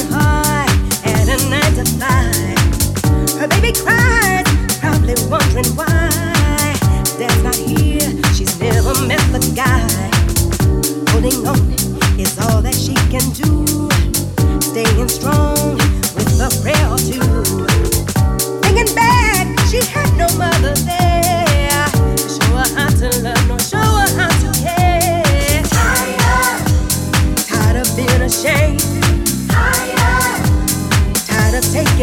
working at a night to five. Her baby cries, probably wondering why. Dad's not here, she's never met the guy. Holding on is all that she can do, staying strong.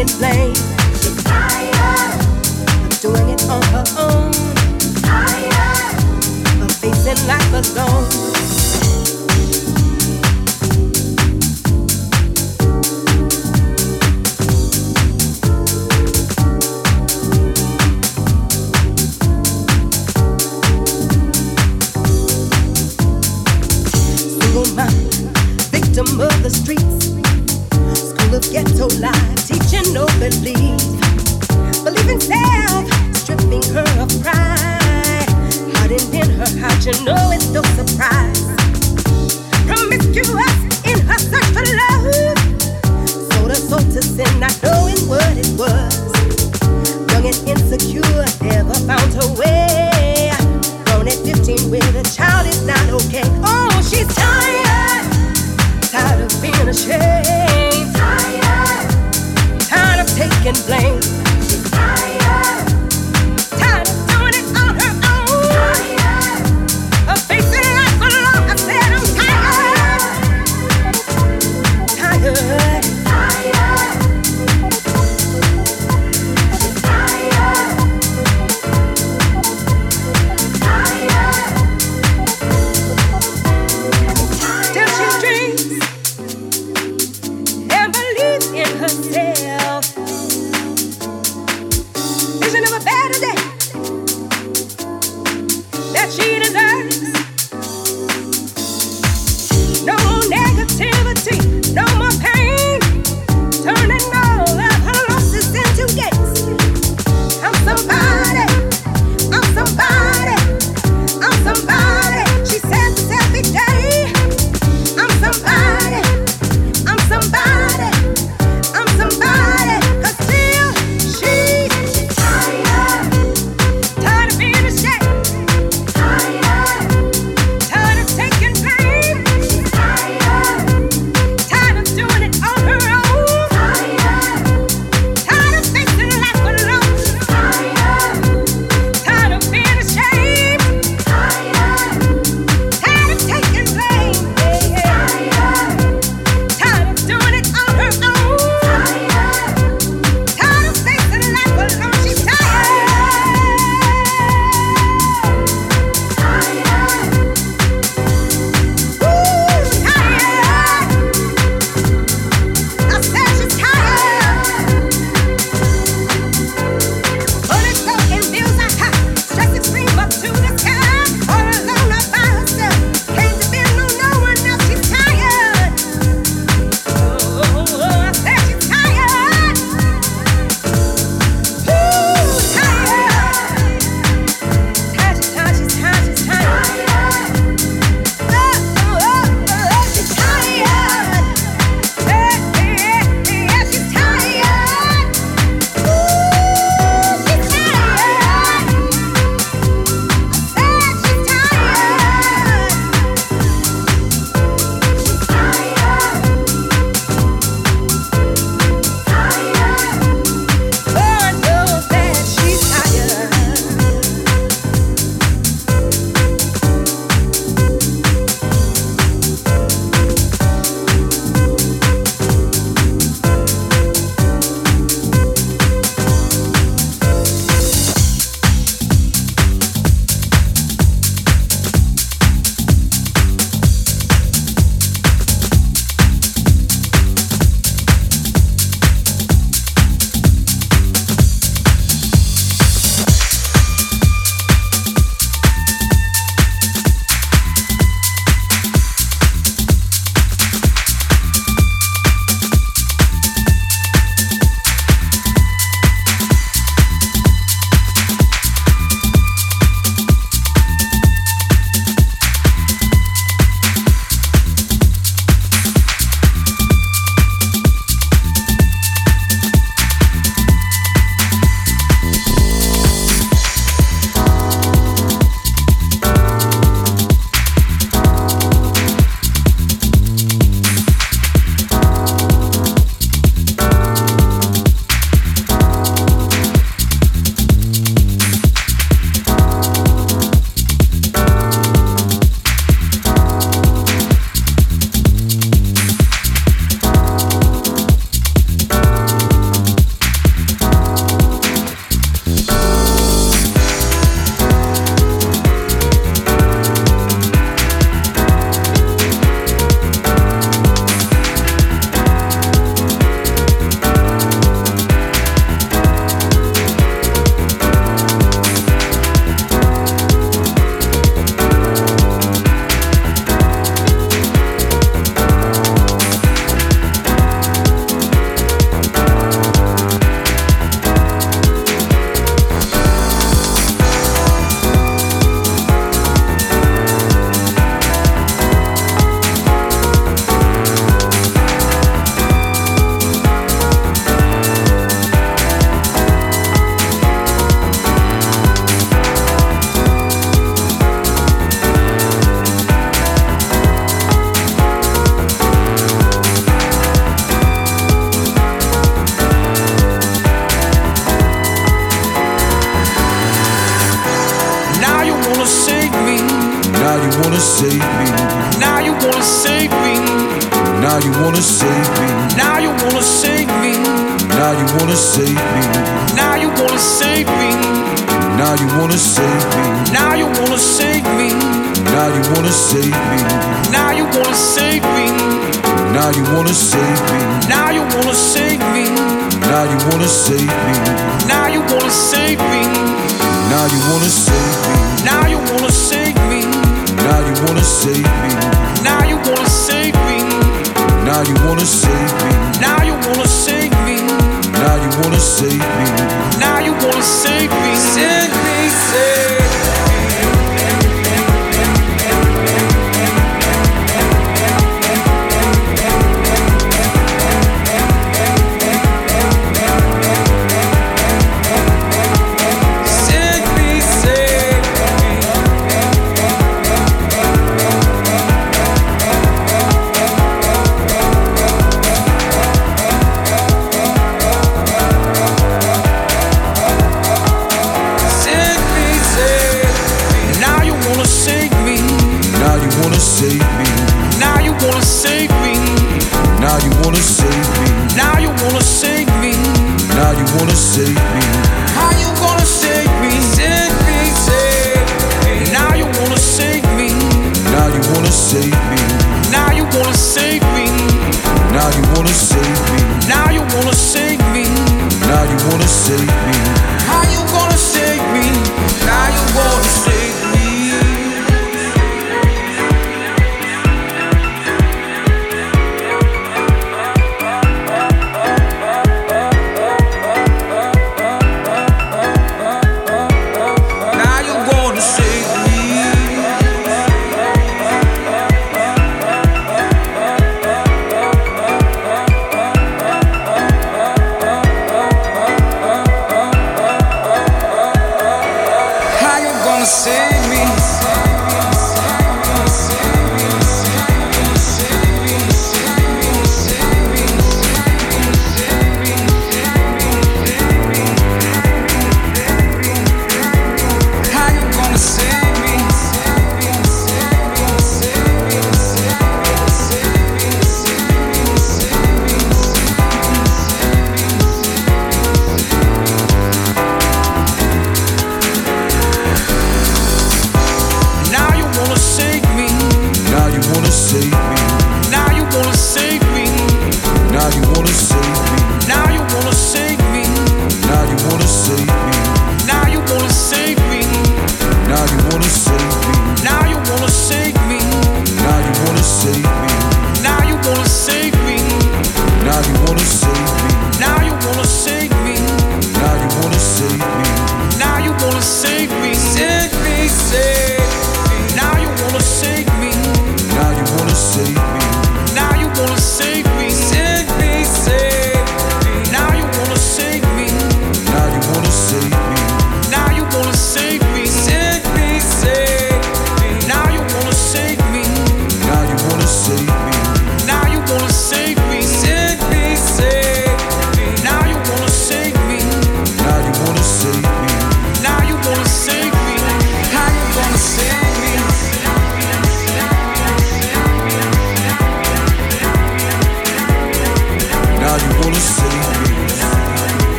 making blame. She's tired doing it on her own. Tired facing life alone.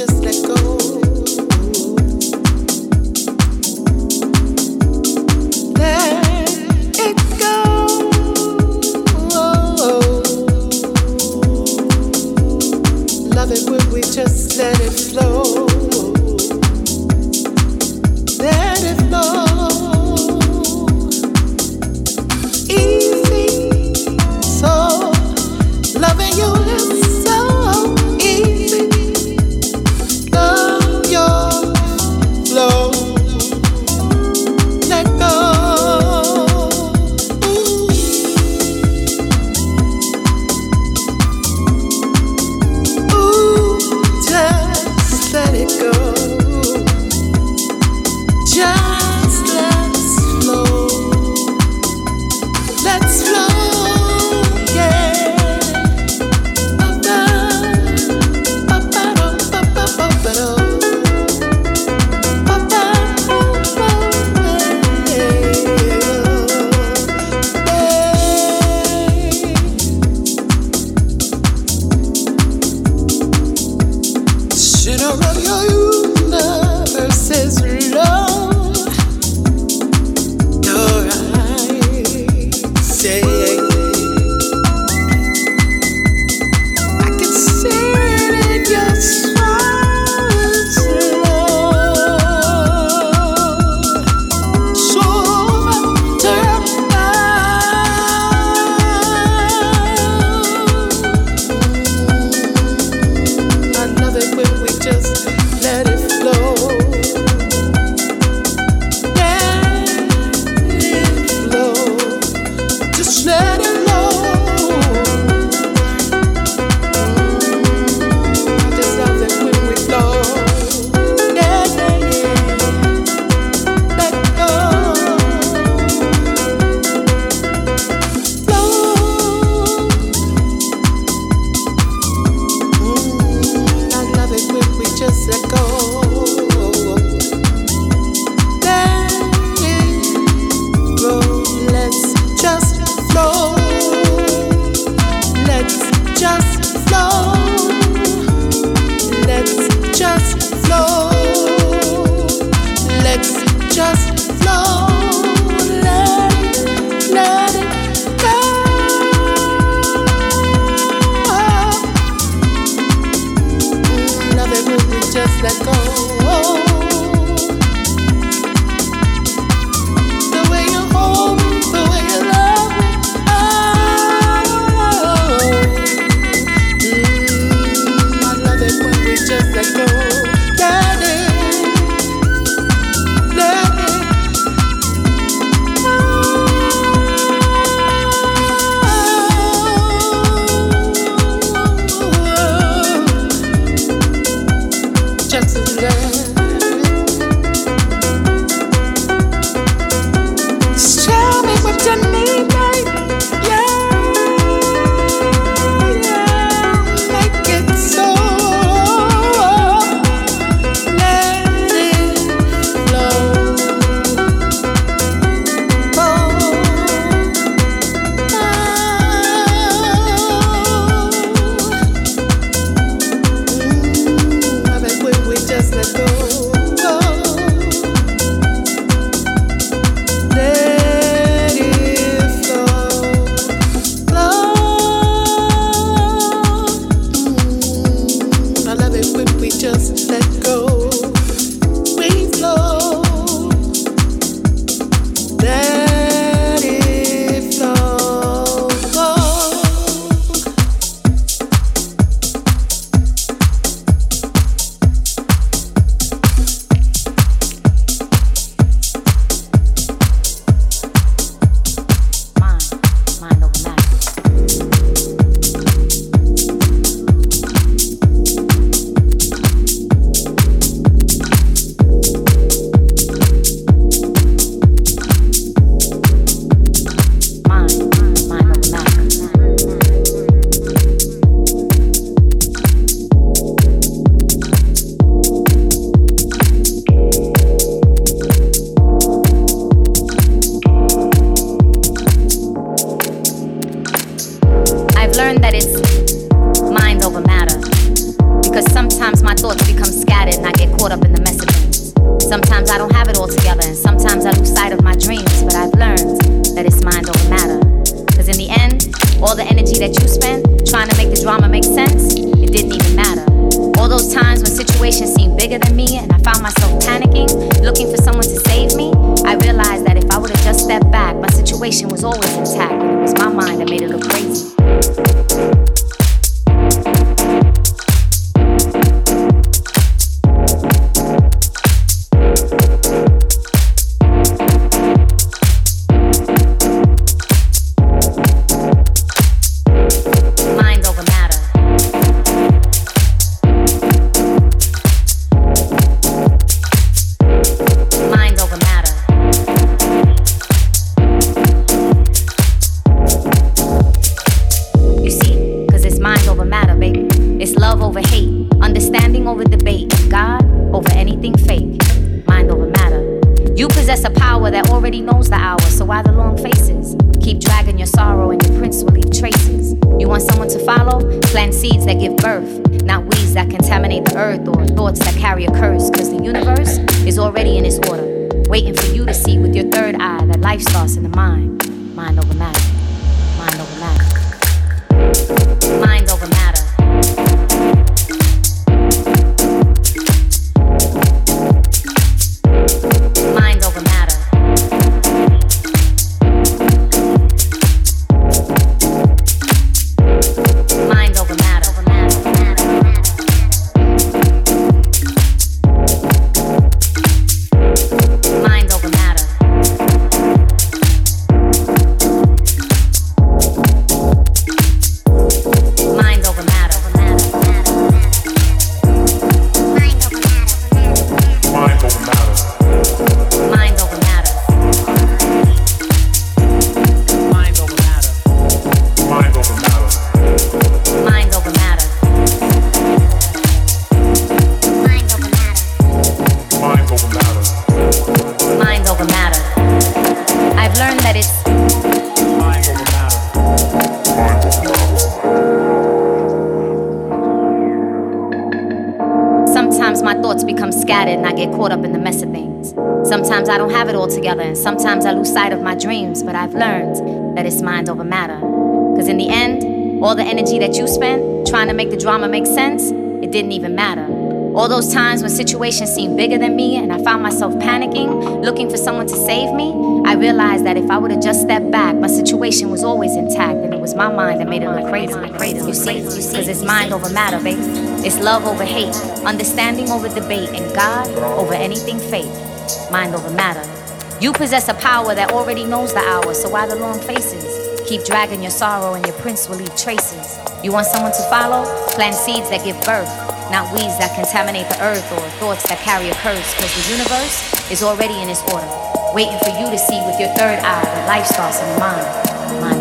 just let Sometimes I don't have it all together, and sometimes I lose sight of my dreams, but I've learned that it's mind over matter. Cause in the end, all the energy that you spent trying to make the drama make sense, it didn't even matter. All those times when situations seemed bigger than me and I found myself panicking, looking for someone to save me, I realized that if I would have just stepped back, my situation was always intact, it was my mind that made it look crazy. Sometimes I lose sight of my dreams, but I've learned that it's mind over matter. Because in the end, all the energy that you spent trying to make the drama make sense, it didn't even matter. All those times when situations seemed bigger than me and I found myself panicking, looking for someone to save me, I realized that if I would have just stepped back, my situation was always intact and it was my mind that made it look crazy. You see, because it's mind over matter, baby. It's love over hate, understanding over debate, and God over anything fake. Mind over matter. You possess a power that already knows the hour, so why the long faces? Keep dragging your sorrow and your prints will leave traces. You want someone to follow? Plant seeds that give birth, not weeds that contaminate the earth or thoughts that carry a curse, because the universe is already in its order, waiting for you to see with your third eye that life starts in the. Mind. Mind